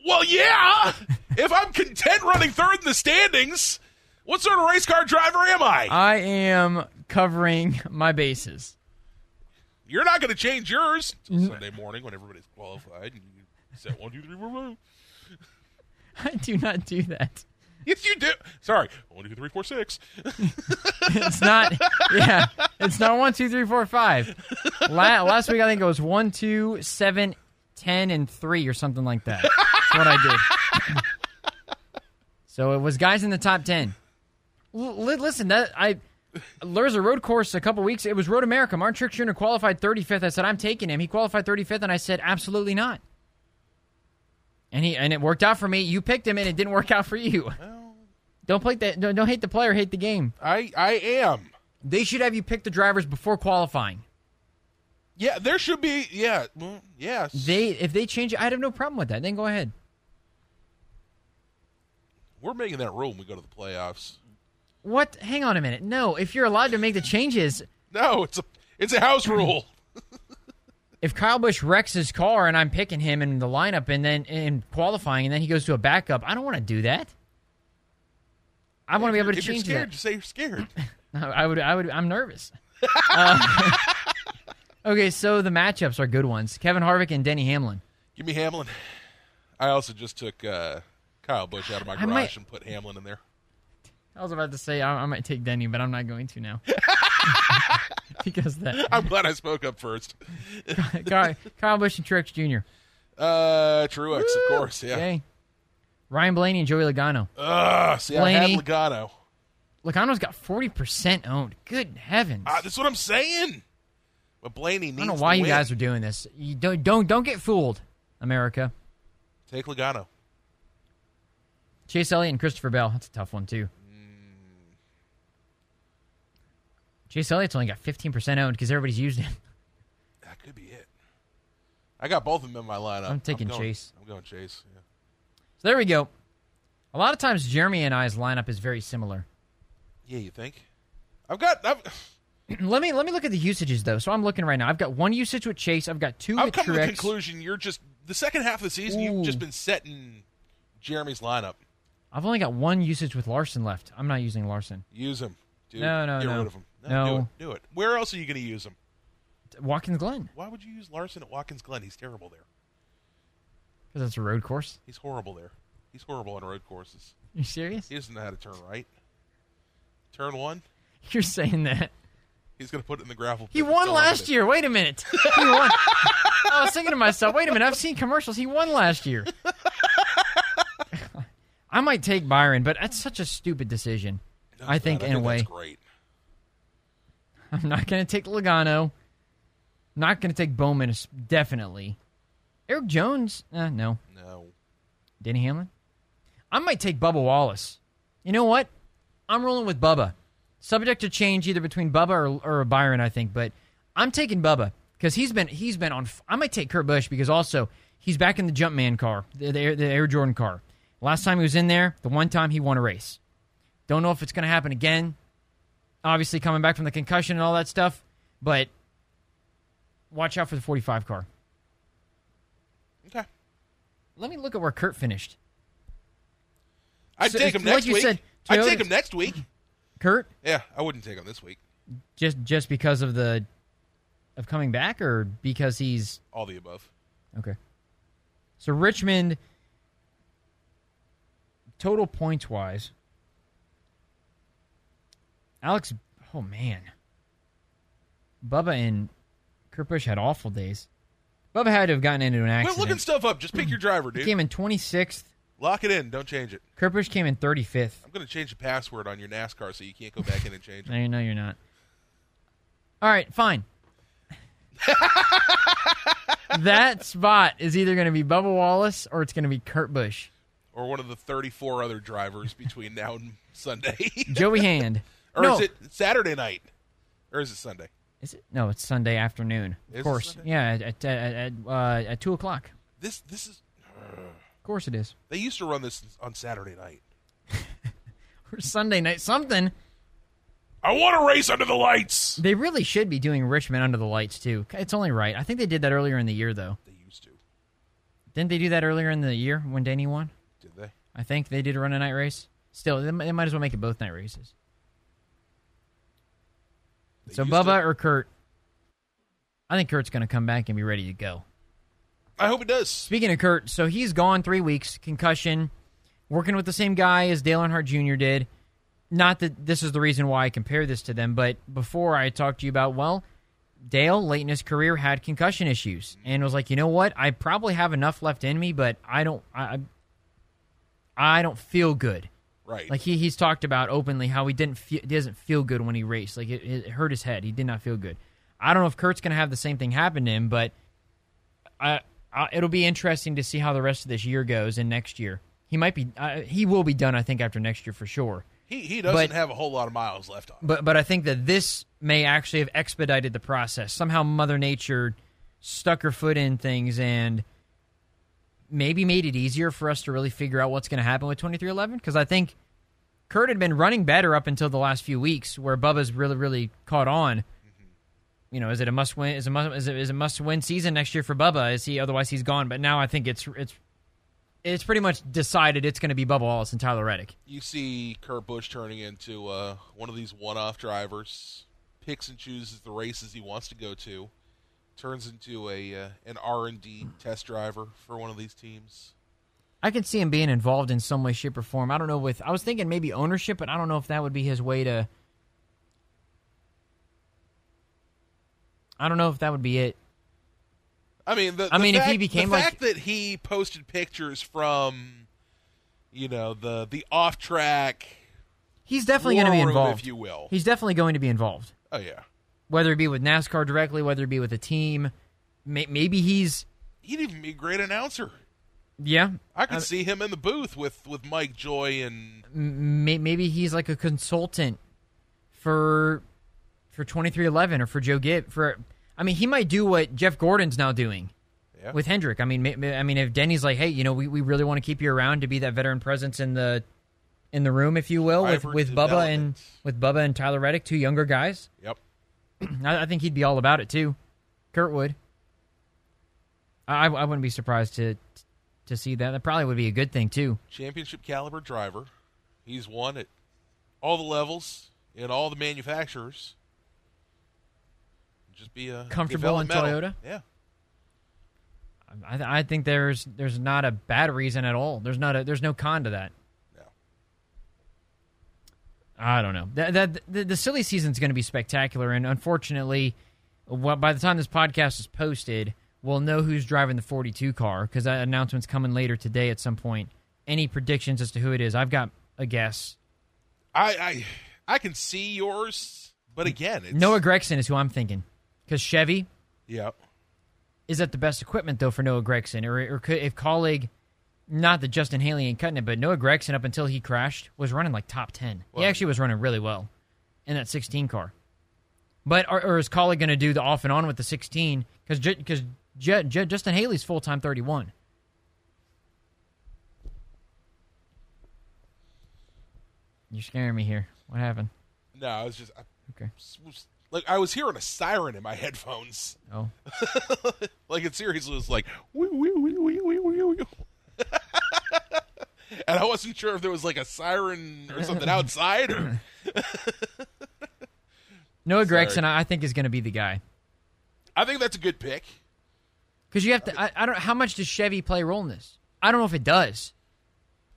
Well, yeah. if I'm content running third in the standings, what sort of race car driver am I? I am covering my bases. You're not going to change yours until mm-hmm. Sunday morning when everybody's qualified. And you set one, two, three, four, five. I do not do that. Yes, you do. Sorry, one, two, three, four, six. It's not. yeah, it's not one, two, three, four, five. La- last week I think it was one, two, seven, ten, and three or something like that. That's what I did. so it was guys in the top ten. L- listen, that I there's a road course a couple weeks. It was Road America. Martin Truex Jr. qualified 35th. I said I'm taking him. He qualified 35th, and I said absolutely not. And he and it worked out for me. You picked him, and it didn't work out for you. Don't play that. Don't, don't hate the player. Hate the game. I I am. They should have you pick the drivers before qualifying. Yeah, there should be. Yeah, well, yes. They if they change it, I'd have no problem with that. Then go ahead. We're making that rule when we go to the playoffs. What? Hang on a minute. No, if you're allowed to make the changes, No, it's a it's a house rule. if Kyle Busch wrecks his car and I'm picking him in the lineup and then in qualifying and then he goes to a backup, I don't want to do that. I want to be able to if you're change scared, that. say you're scared. I would. I would. I'm nervous. uh, okay, so the matchups are good ones. Kevin Harvick and Denny Hamlin. Give me Hamlin. I also just took uh, Kyle Busch out of my garage might, and put Hamlin in there. I was about to say I, I might take Denny, but I'm not going to now. because that. I'm glad I spoke up first. Kyle, Kyle Busch and Truex Jr. Uh, Truex, Woo! of course. Yeah. Okay. Ryan Blaney and Joey Logano. Uh, see, Blaney, I had Logano. Logano's got 40% owned. Good heavens. Uh, that's what I'm saying. But Blaney needs I don't know why you win. guys are doing this. You don't don't don't get fooled, America. Take Logano. Chase Elliott and Christopher Bell. That's a tough one too. Chase Elliott's only got 15% owned because everybody's used him. That could be it. I got both of them in my lineup. I'm taking I'm going, Chase. I'm going Chase. Yeah. So there we go. A lot of times, Jeremy and I's lineup is very similar. Yeah, you think? I've got. I've, let me let me look at the usages though. So I'm looking right now. I've got one usage with Chase. I've got 2 I've with come Truex. to the conclusion you're just the second half of the season. Ooh. You've just been setting Jeremy's lineup. I've only got one usage with Larson left. I'm not using Larson. Use him. Dude, no, no, get no. rid of him. No, no. Do, it. do it. Where else are you going to use him? Watkins Glen. Why would you use Larson at Watkins Glen? He's terrible there. Because it's a road course. He's horrible there. He's horrible on road courses. You serious? He doesn't know how to turn right. Turn one. You're saying that. He's going to put it in the gravel. He won last year. Wait a minute. He won. I was thinking to myself, wait a minute. I've seen commercials. He won last year. I might take Byron, but that's such a stupid decision. No, I think I in think a way. That's great. I'm not going to take Logano. Not going to take Bowman, definitely. Erik Jones, uh, no. No. Denny Hamlin? I might take Bubba Wallace. You know what? I'm rolling with Bubba. Subject to change either between Bubba or, or Byron, I think, but I'm taking Bubba because he's been he's been on. I might take Kurt Busch because also he's back in the Jumpman car, the, the, the Air Jordan car. Last time he was in there, the one time he won a race. Don't know if it's going to happen again. Obviously, coming back from the concussion and all that stuff, but watch out for the 45 car. Okay. Let me look at where Kurt finished. I'd So, take him like next you week. said, I'd take him next week. Kurt, Yeah, I wouldn't take him this week. just just because of the of coming back, or because he's All the above. okay. So Richmond, total points wise, Alex. Oh man, Bubba and Kurt Busch had awful days. Bubba had to have gotten into an accident. Quit looking stuff up. Just pick your driver, he dude. came in 26th. Lock it in. Don't change it. Kurt Busch came in 35th. I'm going to change the password on your NASCAR so you can't go back in and change it. No, no, you're not. All right, fine. that spot is either going to be Bubba Wallace or it's going to be Kurt Busch. Or one of the 34 other drivers between now and Sunday. Joey Hand. Or no. is it Saturday night? Or is it Sunday? Is it? No, it's Sunday afternoon. Is of course. Yeah, at at, at, uh, at two o'clock. This this is. Of course it is. They used to run this on Saturday night. Or Sunday night. Something. I want to race under the lights. They really should be doing Richmond under the lights too. It's only right. I think they did that earlier in the year though. They used to. Didn't they do that earlier in the year when Danny won? Did they? I think they did run a night race. Still, they might as well make it both night races. They So Bubba to. or Kurt? I think Kurt's going to come back and be ready to go. I hope it does. Speaking of Kurt, so he's gone three weeks, concussion, working with the same guy as Dale Earnhardt Jr. did. Not that this is the reason why I compare this to them, but before I talked to you about, well, Dale, late in his career, had concussion issues and was like, you know what? I probably have enough left in me, but I don't, I, I don't feel good. Right. Like he, he's talked about openly how he didn't feel, he doesn't feel good when he raced. Like it, it hurt his head. He did not feel good. I don't know if Kurt's going to have the same thing happen to him, but I, I, it'll be interesting to see how the rest of this year goes and next year. He might be, uh, he will be done. I think after next year for sure. he he doesn't but- have a whole lot of miles left on. him. But but I think that this may actually have expedited the process. Somehow Mother Nature stuck her foot in things and maybe made it easier for us to really figure out what's going to happen with 2311 because I think Kurt had been running better up until the last few weeks where Bubba's really really caught on. You know, is it a must win? Is it must is it, is it must win season next year for Bubba? Is he otherwise he's gone? But now I think it's it's it's pretty much decided it's going to be Bubba Wallace and Tyler Reddick. You see Kurt Busch turning into uh, one of these one-off drivers, picks and chooses the races he wants to go to, turns into a uh, an R and D test driver for one of these teams. I can see him being involved in some way, shape, or form. I don't know with. I was thinking maybe ownership, but I don't know if that would be his way to. I don't know if that would be it. I mean, the, I the mean, fact, if he became the like fact that he posted pictures from, you know, the the off track. He's definitely going to be involved, if you will. He's definitely going to be involved. Oh yeah. Whether it be with NASCAR directly, whether it be with a team, may, maybe he's. He'd even be a great announcer. Yeah, I could uh, see him in the booth with with Mike Joy and may, maybe he's like a consultant for for 2311 or for Joe Gibbs for I mean he might do what Jeff Gordon's now doing yeah. with Hendrick. I mean I mean if Denny's like, "Hey, you know, we, we really want to keep you around to be that veteran presence in the in the room if you will with with Bubba and with Bubba and Tyler Reddick, two younger guys." Yep. I, I think he'd be all about it too. Kurt would. I I wouldn't be surprised to to see that. That probably would be a good thing too. Championship caliber driver. He's won at all the levels in all the manufacturers. Just be a comfortable in Toyota. Yeah. I, I think there's there's not a bad reason at all. There's not a there's no con to that. I don't know. That, that the, the silly season's going to be spectacular, and unfortunately, well, by the time this podcast is posted, we'll know who's driving the 42 car because that announcement's coming later today at some point. Any predictions as to who it is? I've got a guess. I I, I can see yours, but again, it's... Noah Gragson is who I'm thinking because Chevy. Yep. Is that the best equipment though for Noah Gragson, or or could, if Kaulig, not that Justin Haley ain't cutting it, but Noah Gragson up until he crashed was running like top ten. Well, he actually was running really well in that 16 car. But or, or is Kaulig going to do the off and on with the 16? Because because J- J- Justin Haley's full time 31. You're scaring me here. What happened? No, I was just I, okay. Like I was hearing a siren in my headphones. Oh, like it seriously was like wee, wee, wee, wee, wee, wee, wee. and I wasn't sure if there was like a siren or something outside. Or... Noah Gragson, I think, is going to be the guy. I think that's a good pick. Because you have to. I, I, don't. How much does Chevy play a role in this? I don't know if it does.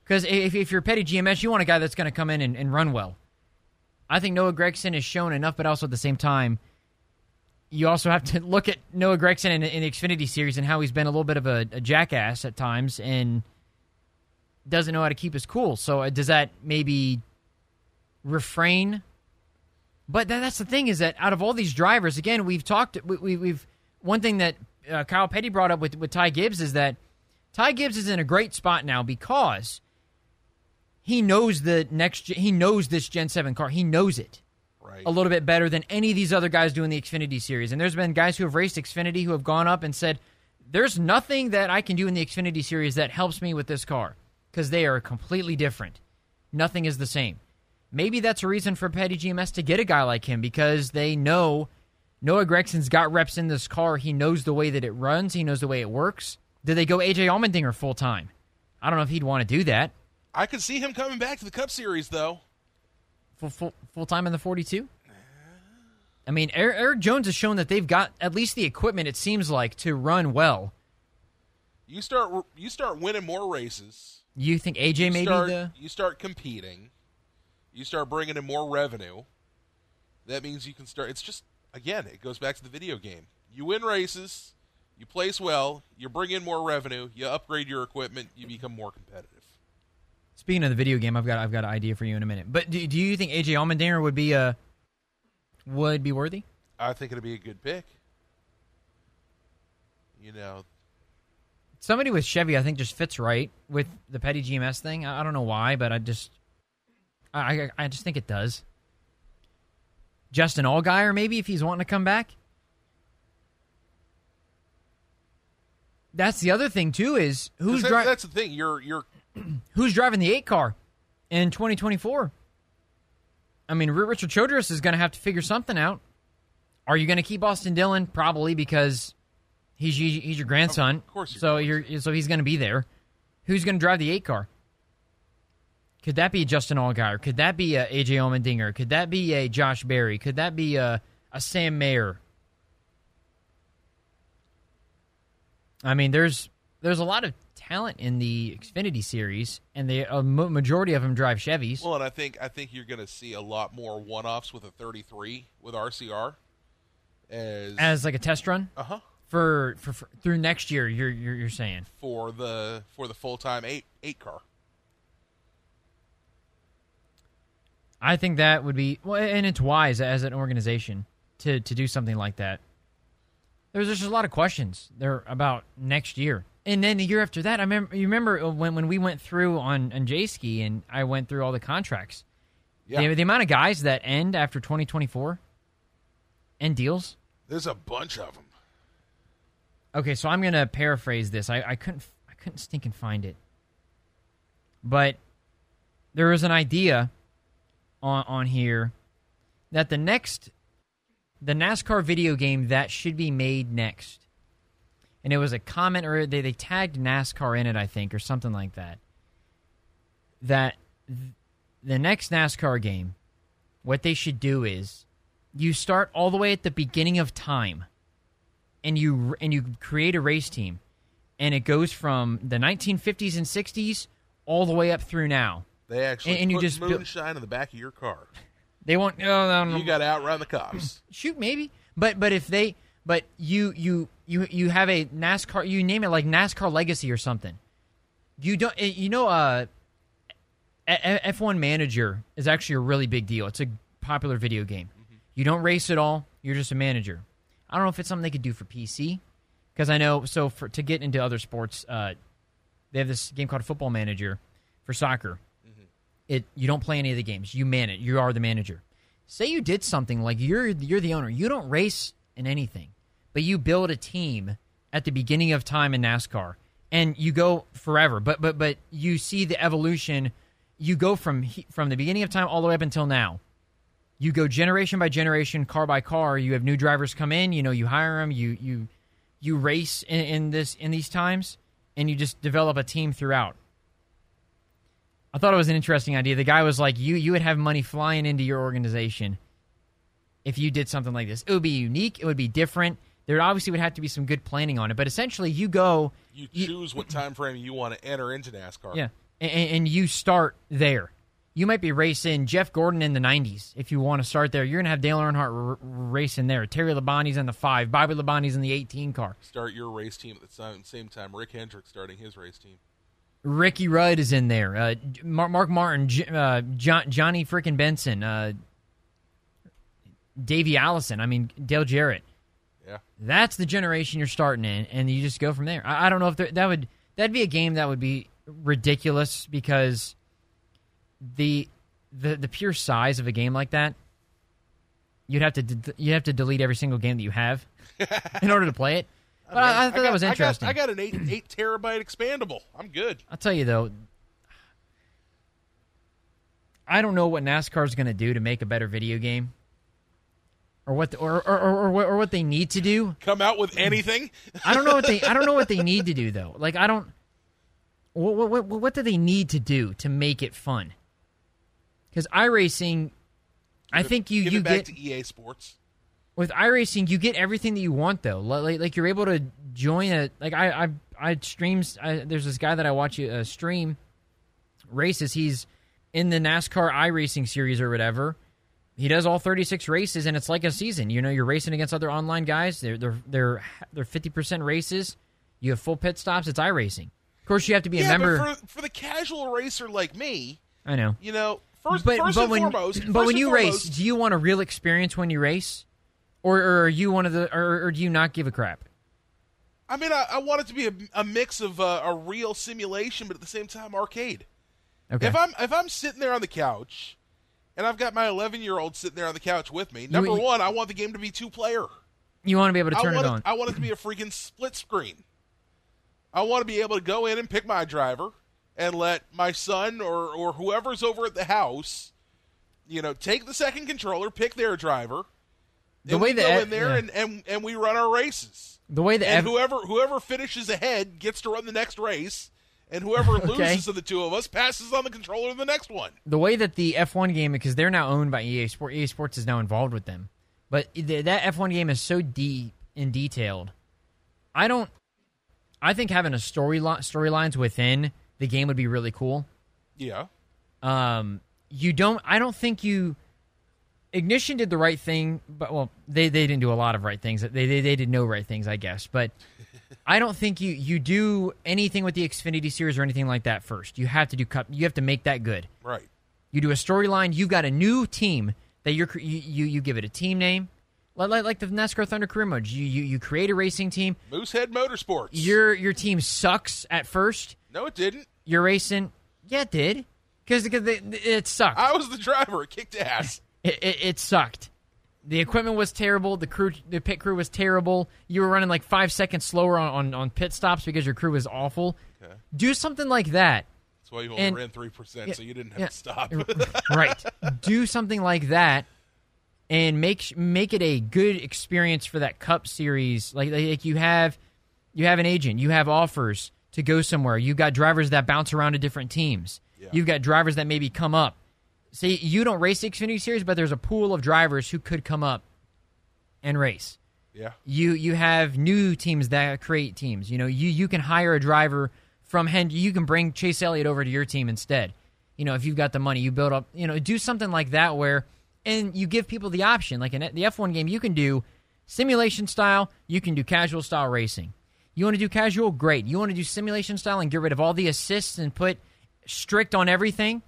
Because if, if you're petty GMS, you want a guy that's going to come in and, and run well. I think Noah Gragson has shown enough, but also at the same time, you also have to look at Noah Gragson in, in the Xfinity series and how he's been a little bit of a, a, jackass at times and doesn't know how to keep his cool. So uh, does that maybe refrain? But that, that's the thing is that out of all these drivers, again, we've talked. We, we, have one thing that uh, Kyle Petty brought up with with Ty Gibbs is that Ty Gibbs is in a great spot now because he knows the next. He knows this Gen Seven car. He knows it right. a little bit better than any of these other guys doing the Xfinity series. And there's been guys who have raced Xfinity who have gone up and said, "There's nothing that I can do in the Xfinity series that helps me with this car because they are completely different. Nothing is the same." Maybe that's a reason for Petty GMS to get a guy like him because they know Noah Gragson's got reps in this car. He knows the way that it runs. He knows the way it works. Did they go AJ Allmendinger full time? I don't know if he'd want to do that. I could see him coming back to the Cup Series though. Full full, full time in the forty two. I mean, Erik, Jones has shown that they've got at least the equipment. It seems like to run well. You start you start winning more races. You think AJ you maybe start, the you start competing. You start bringing in more revenue. That means you can start. It's just again, it goes back to the video game. You win races, you place well, you bring in more revenue, you upgrade your equipment, you become more competitive. Speaking of the video game, I've got I've got an idea for you in a minute. But do, do you think AJ Allmendinger would be a would be worthy? I think it'd be a good pick. You know, somebody with Chevy, I think, just fits right with the petty GMS thing. I, I don't know why, but I just I, I just think it does. Justin Allgaier, maybe if he's wanting to come back. That's the other thing too. Is who's driving? That's the thing. You're you're who's driving the eight car in 2024? I mean, Richard Childress is going to have to figure something out. Are you going to keep Austin Dillon? Probably because he's he's your grandson. Of course. so you're so he's going to be there. Who's going to drive the eight car? Could that be a Justin Allgaier? Could that be a AJ Allmendinger? Could that be a Josh Berry? Could that be a a Sam Mayer. I mean, there's there's a lot of talent in the Xfinity series, and the a majority of them drive Chevys. Well, and I think I think you're going to see a lot more one-offs with a 33 with RCR as as like a test run. Uh huh. For, for, for through next year, you're, you're you're saying for the for the full time eight eight car. I think that would be well, and it's wise as an organization to to do something like that. There's just a lot of questions there about next year, and then the year after that. I remember you remember when when we went through on on J Ski and I went through all the contracts. Yeah. The, the amount of guys that end after 2024 end deals. There's a bunch of them. Okay, so I'm gonna paraphrase this. I, I couldn't I couldn't stink and find it, but there was an idea on on here that the next the NASCAR video game that should be made next. And it was a comment or they, they tagged NASCAR in it, I think, or something like that. That th- the next NASCAR game, what they should do is you start all the way at the beginning of time and you and you create a race team and it goes from the 1950s and 60s all the way up through now they actually and, and you just moonshine in the back of your car. They won't. No, no, no. You got to outrun the cops. Shoot, maybe. But but if they but you you you you have a NASCAR. You name it like NASCAR Legacy or something. You don't. Eh, you know, uh, F1 Manager is actually a really big deal. It's a popular video game. Mm-hmm. You don't race at all. You're just a manager. I don't know if it's something they could do for PC because I know. So for to get into other sports, uh, they have this game called Football Manager for soccer it you don't play any of the games. You man it. You are the manager. Say you did something like you're you're the owner. You don't race in anything, but you build a team at the beginning of time in NASCAR, and you go forever. But but but you see the evolution. You go from from the beginning of time all the way up until now. You go generation by generation, car by car. You have new drivers come in. You know, you hire them. You you you race in, in this in these times, and you just develop a team throughout. I thought it was an interesting idea. The guy was like, "You you would have money flying into your organization if you did something like this. It would be unique. It would be different. There obviously would have to be some good planning on it. But essentially, you go. You choose you, what time frame you want to enter into NASCAR. Yeah, and, and you start there. You might be racing Jeff Gordon in the '90s if you want to start there. You're gonna have Dale Earnhardt r- racing there. Terry Labonte's in the five. Bobby Labonte's in the 18 car. Start your race team at the same time. Rick Hendrick starting his race team. Ricky Rudd is in there. Uh, Mark Martin, uh, John, Johnny freaking Benson, uh, Davey Allison. I mean Dale Jarrett. Yeah, that's the generation you're starting in, and you just go from there. I, I don't know if that would that'd be a game that would be ridiculous because the the the pure size of a game like that, you'd have to de- you have to delete every single game that you have in order to play it. But I, I, thought I got, that was interesting. I got, I got, an eight eight terabyte expandable. I'm good. I'll tell you though, I don't know what NASCAR is going to do to make a better video game, or what, the, or, or, or, or what they need to do. Come out with anything? I don't know what they. I don't know what they need to do though. Like I don't. What what what, what do they need to do to make it fun? Because iRacing, I think you you get to EA Sports with iRacing, you get everything that you want though. Like, like you're able to join a like I I I streams. I, there's this guy that I watch uh, stream races. He's in the NASCAR iRacing series or whatever. He does all 36 races, and it's like a season. You know, you're racing against other online guys. They're they're they're they're 50 percent races. You have full pit stops. It's iRacing. Of course, you have to be yeah, a member. But for, for the casual racer like me, I know. You know, first, but, first but and when, foremost, but when you foremost, race, do you want a real experience when you race? or, or are you one of the, or, or, do you not give a crap? I mean, I, I want it to be a, a mix of uh, a real simulation, but at the same time arcade. Okay. If I'm if I'm sitting there on the couch, and I've got my 11 year old sitting there on the couch with me, number you, one, I want the game to be two player. You want to be able to turn it on. I want it to be a freaking split screen. I want to be able to go in and pick my driver and let my son or or whoever's over at the house, you know, take the second controller, pick their driver the way we go in there yeah. and, and, and we run our races. The way that and whoever whoever finishes ahead gets to run the next race, and whoever okay. loses of the two of us passes on the controller to the next one. The way that the F1 game, because they're now owned by EA Sports, EA Sports is now involved with them. But th- that F1 game is so deep and detailed. I don't. I think having a story storylines within the game would be really cool. Yeah. Um, you don't. I don't think you. Ignition did the right thing, but well, they, they didn't do a lot of right things. They, they they did no right things, I guess. But I don't think you you do anything with the Xfinity series or anything like that first. You have to do cup. You have to make that good. Right. You do a storyline. You've got a new team that you're you you, you give it a team name, like, like the NASCAR Thunder Career Mode. You, you you create a racing team. Moosehead Motorsports. Your your team sucks at first. No, it didn't. You're racing. Yeah, it did. Because it sucked. I was the driver. It kicked ass. It, it, it, sucked. The equipment was terrible. The crew, the pit crew was terrible. You were running like five seconds slower on, on, on pit stops because your crew was awful. Okay. Do something like that. That's why you only and, ran three percent, yeah, so you didn't have yeah, to stop. right. Do something like that, and make make it a good experience for that Cup series. Like like you have, you have an agent. You have offers to go somewhere. You've got drivers that bounce around to different teams. Yeah. You've got drivers that maybe come up. Say you don't race the Xfinity Series, but there's a pool of drivers who could come up and race. Yeah. You you have new teams that create teams. You know, you you can hire a driver from Hen. You can bring Chase Elliott over to your team instead. You know, if you've got the money, you build up. You know, do something like that where, and you give people the option. Like in the F1 game, you can do simulation style. You can do casual style racing. You want to do casual? Great. You want to do simulation style and get rid of all the assists and put strict on everything?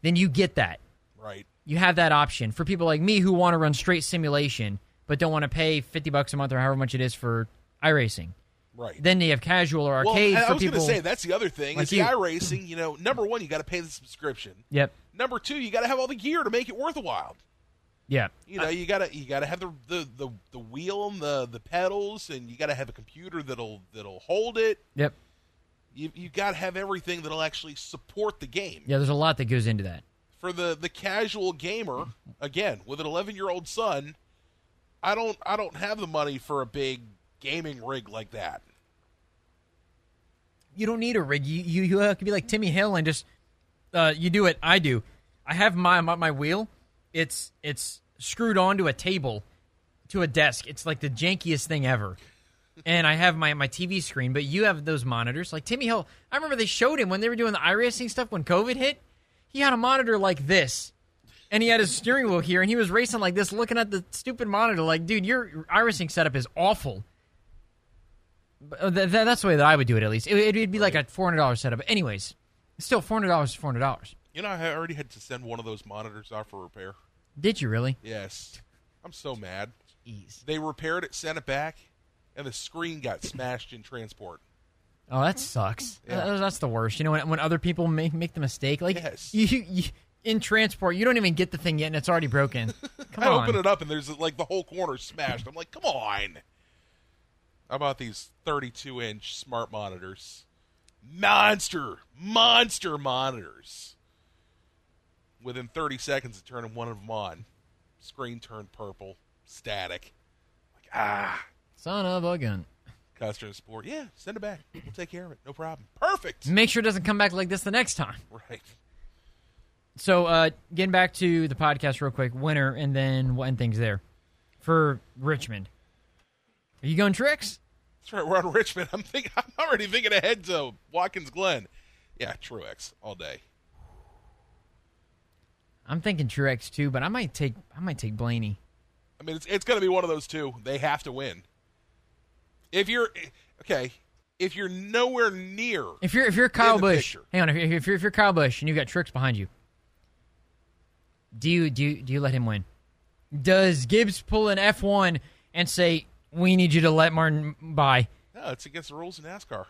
Then you get that. Right. You have that option for people like me who want to run straight simulation but don't want to pay fifty bucks a month or however much it is for iRacing. Right. Then you have casual or arcade well, for people. I was going to say that's the other thing. Like is the iRacing. You know, number one, you got to pay the subscription. Yep. Number two, you got to have all the gear to make it worthwhile. Yeah. You know, you gotta you gotta have the, the, the, the wheel and the, the pedals, and you gotta have a computer that'll that'll hold it. Yep. You you gotta have everything that'll actually support the game. Yeah, there's a lot that goes into that. For the the casual gamer, again, with an 11 year old son, I don't I don't have the money for a big gaming rig like that. You don't need a rig. You you, you could be like Timmy Hill and just uh, you do it. I do. I have my my, my wheel it's it's screwed onto a table to a desk. It's like the jankiest thing ever. and I have my, my TV screen, but you have those monitors. Like Timmy Hill, I remember they showed him when they were doing the iRacing stuff when COVID hit. He had a monitor like this, and he had his steering wheel here, and he was racing like this, looking at the stupid monitor. Like, dude, your iRacing setup is awful. Uh, th- th- that's the way that I would do it. At least it, would be like a four hundred dollars setup. Anyways, still four hundred dollars is four hundred dollars. You know, I already had to send one of those monitors off for repair. Did you really? Yes. I'm so mad. Jeez. They repaired it, sent it back, and the screen got smashed in transport. Oh, that sucks. Yeah. That's the worst. You know, when, when other people make make the mistake, like yes. you, you in transport, you don't even get the thing yet, and it's already broken. Come on. I on. open it up, and there's like the whole corner smashed. I'm like, come on. How about these 32 inch smart monitors? Monster, monster monitors within 30 seconds of turning one of them on, screen turned purple, static. Like, ah. Son of a gun. Customer support. Yeah, send it back. We'll take care of it. No problem. Perfect. Make sure it doesn't come back like this the next time. Right. So, uh, getting back to the podcast real quick, winner, and then we'll end things there. For Richmond, are you going Truex? That's right. We're on Richmond. I'm thinking. I'm already thinking ahead to Watkins Glen. Yeah, Truex all day. I'm thinking Truex too, but I might take I might take Blaney. I mean, it's it's going to be one of those two. They have to win. If you're okay, if you're nowhere near, if you're if you're Kyle Busch, picture, hang on, if you're, if you're if you're Kyle Busch and you've got Truex behind you, do you do you, do you let him win? Does Gibbs pull an F one and say we need you to let Martin by? No, it's against the rules of NASCAR.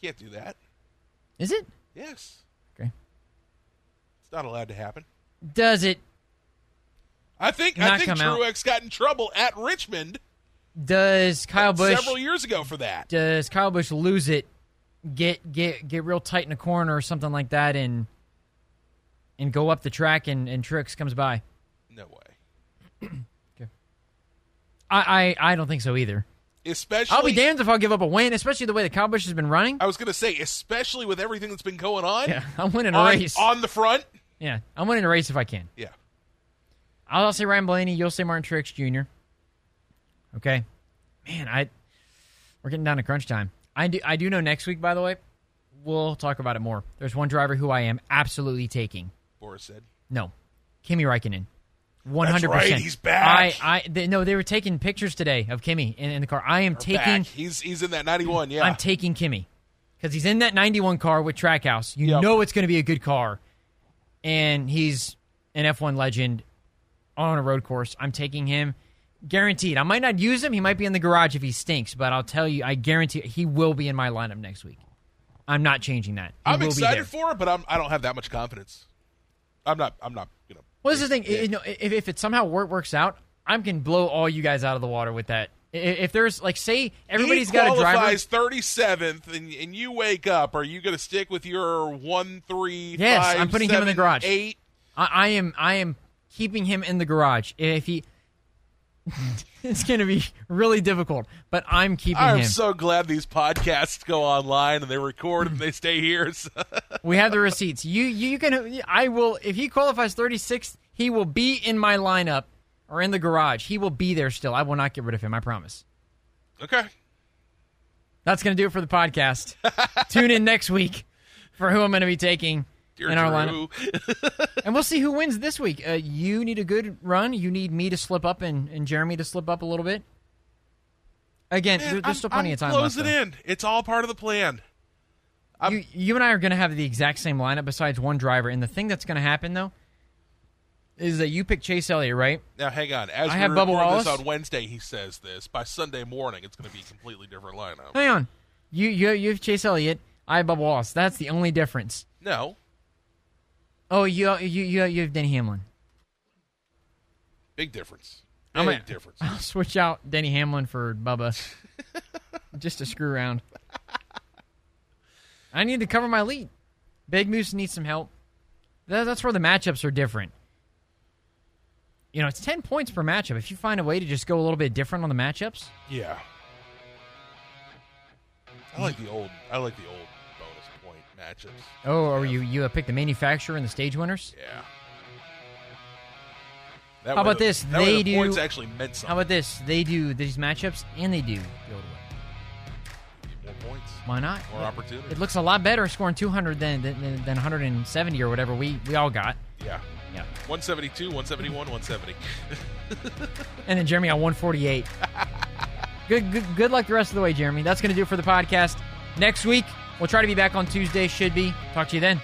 Can't do that. Is it? Yes not allowed to happen. Does it? I think I think Truex out? got in trouble at Richmond. Does Kyle uh, Busch several years ago for that? Does Kyle Busch lose it? Get get get real tight in a corner or something like that, and and go up the track, and and Truex comes by. No way. okay. I, I I don't think so either. Especially, I'll be damned if I'll give up a win, especially the way the Kyle Busch has been running. I was going to say, especially with everything that's been going on. Yeah, I'm winning a on, race on the front. Yeah, I'm winning a race if I can. Yeah. I'll say Ryan Blaney. You'll say Martin Truex Jr. Okay, man, I we're getting down to crunch time. I do I do know next week. By the way, we'll talk about it more. There's one driver who I am absolutely taking. Boris said no, Kimi Räikkönen. One hundred percent. He's back. I, I, they, no, they were taking pictures today of Kimi in, in the car. I am taking. Back. He's he's in that ninety one. Yeah, I'm taking Kimi because he's in that ninety one car with Trackhouse. You yep. know it's going to be a good car, and he's an F one legend on a road course. I'm taking him. Guaranteed. I might not use him. He might be in the garage if he stinks, but I'll tell you, I guarantee he will be in my lineup next week. I'm not changing that. He I'm excited for it, but I'm, I do not have that much confidence. I'm not. I'm not. You know. What's the thing? You know, if, if it somehow works out, I can blow all you guys out of the water with that. If there's like, say everybody's got a driver, qualifies 37th, and, and you wake up, are you going to stick with your one, three, yes, five, I'm putting him in the garage. Eight. I, I am. I am keeping him in the garage. If he it's going to be really difficult, but I'm keeping I'm him. so glad these podcasts go online and they record and they stay here. we have the receipts. You you can I will if he qualifies 36th, he will be in my lineup or in the garage. He will be there still. I will not get rid of him, I promise. Okay. That's going to do it for the podcast. Tune in next week for who I'm going to be taking Dear in our lineup. and we'll see who wins this week. Uh, you need a good run. You need me to slip up and, and Jeremy to slip up a little bit. Again, Man, there's I'm, still plenty I'm of time close left. it in. It's all part of the plan. You, you and I are going to have the exact same lineup besides one driver. And the thing that's going to happen, though, is that you pick Chase Elliott, right? Now, hang on. As I we have Bubba Wallace. this on Wednesday, he says this. By Sunday morning, it's going to be a completely different lineup. Hang on. You, you, you have Chase Elliott. I have Bubba Wallace. That's the only difference. No. Oh, you you you you have Denny Hamlin. Big difference. Big I'm gonna, difference. I'll switch out Denny Hamlin for Bubba, just to screw around. I need to cover my lead. Big Moose needs some help. That, that's where the matchups are different. You know, it's ten points per matchup. If you find a way to just go a little bit different on the matchups, yeah. I like the old. I like the old bonus point matchups. Oh, or you you pick the manufacturer and the stage winners? Yeah. That how about the, this? They the do. Points actually meant something. How about this? They do these matchups and they do More points. Why not? More it, opportunity. It looks a lot better scoring 200 than, than than 170 or whatever we we all got. Yeah. Yeah. 172, 171, 170. and then Jeremy on 148. good, good good luck the rest of the way, Jeremy. That's going to do it for the podcast. Next week, We'll try to be back on Tuesday. Should be. Talk to you then.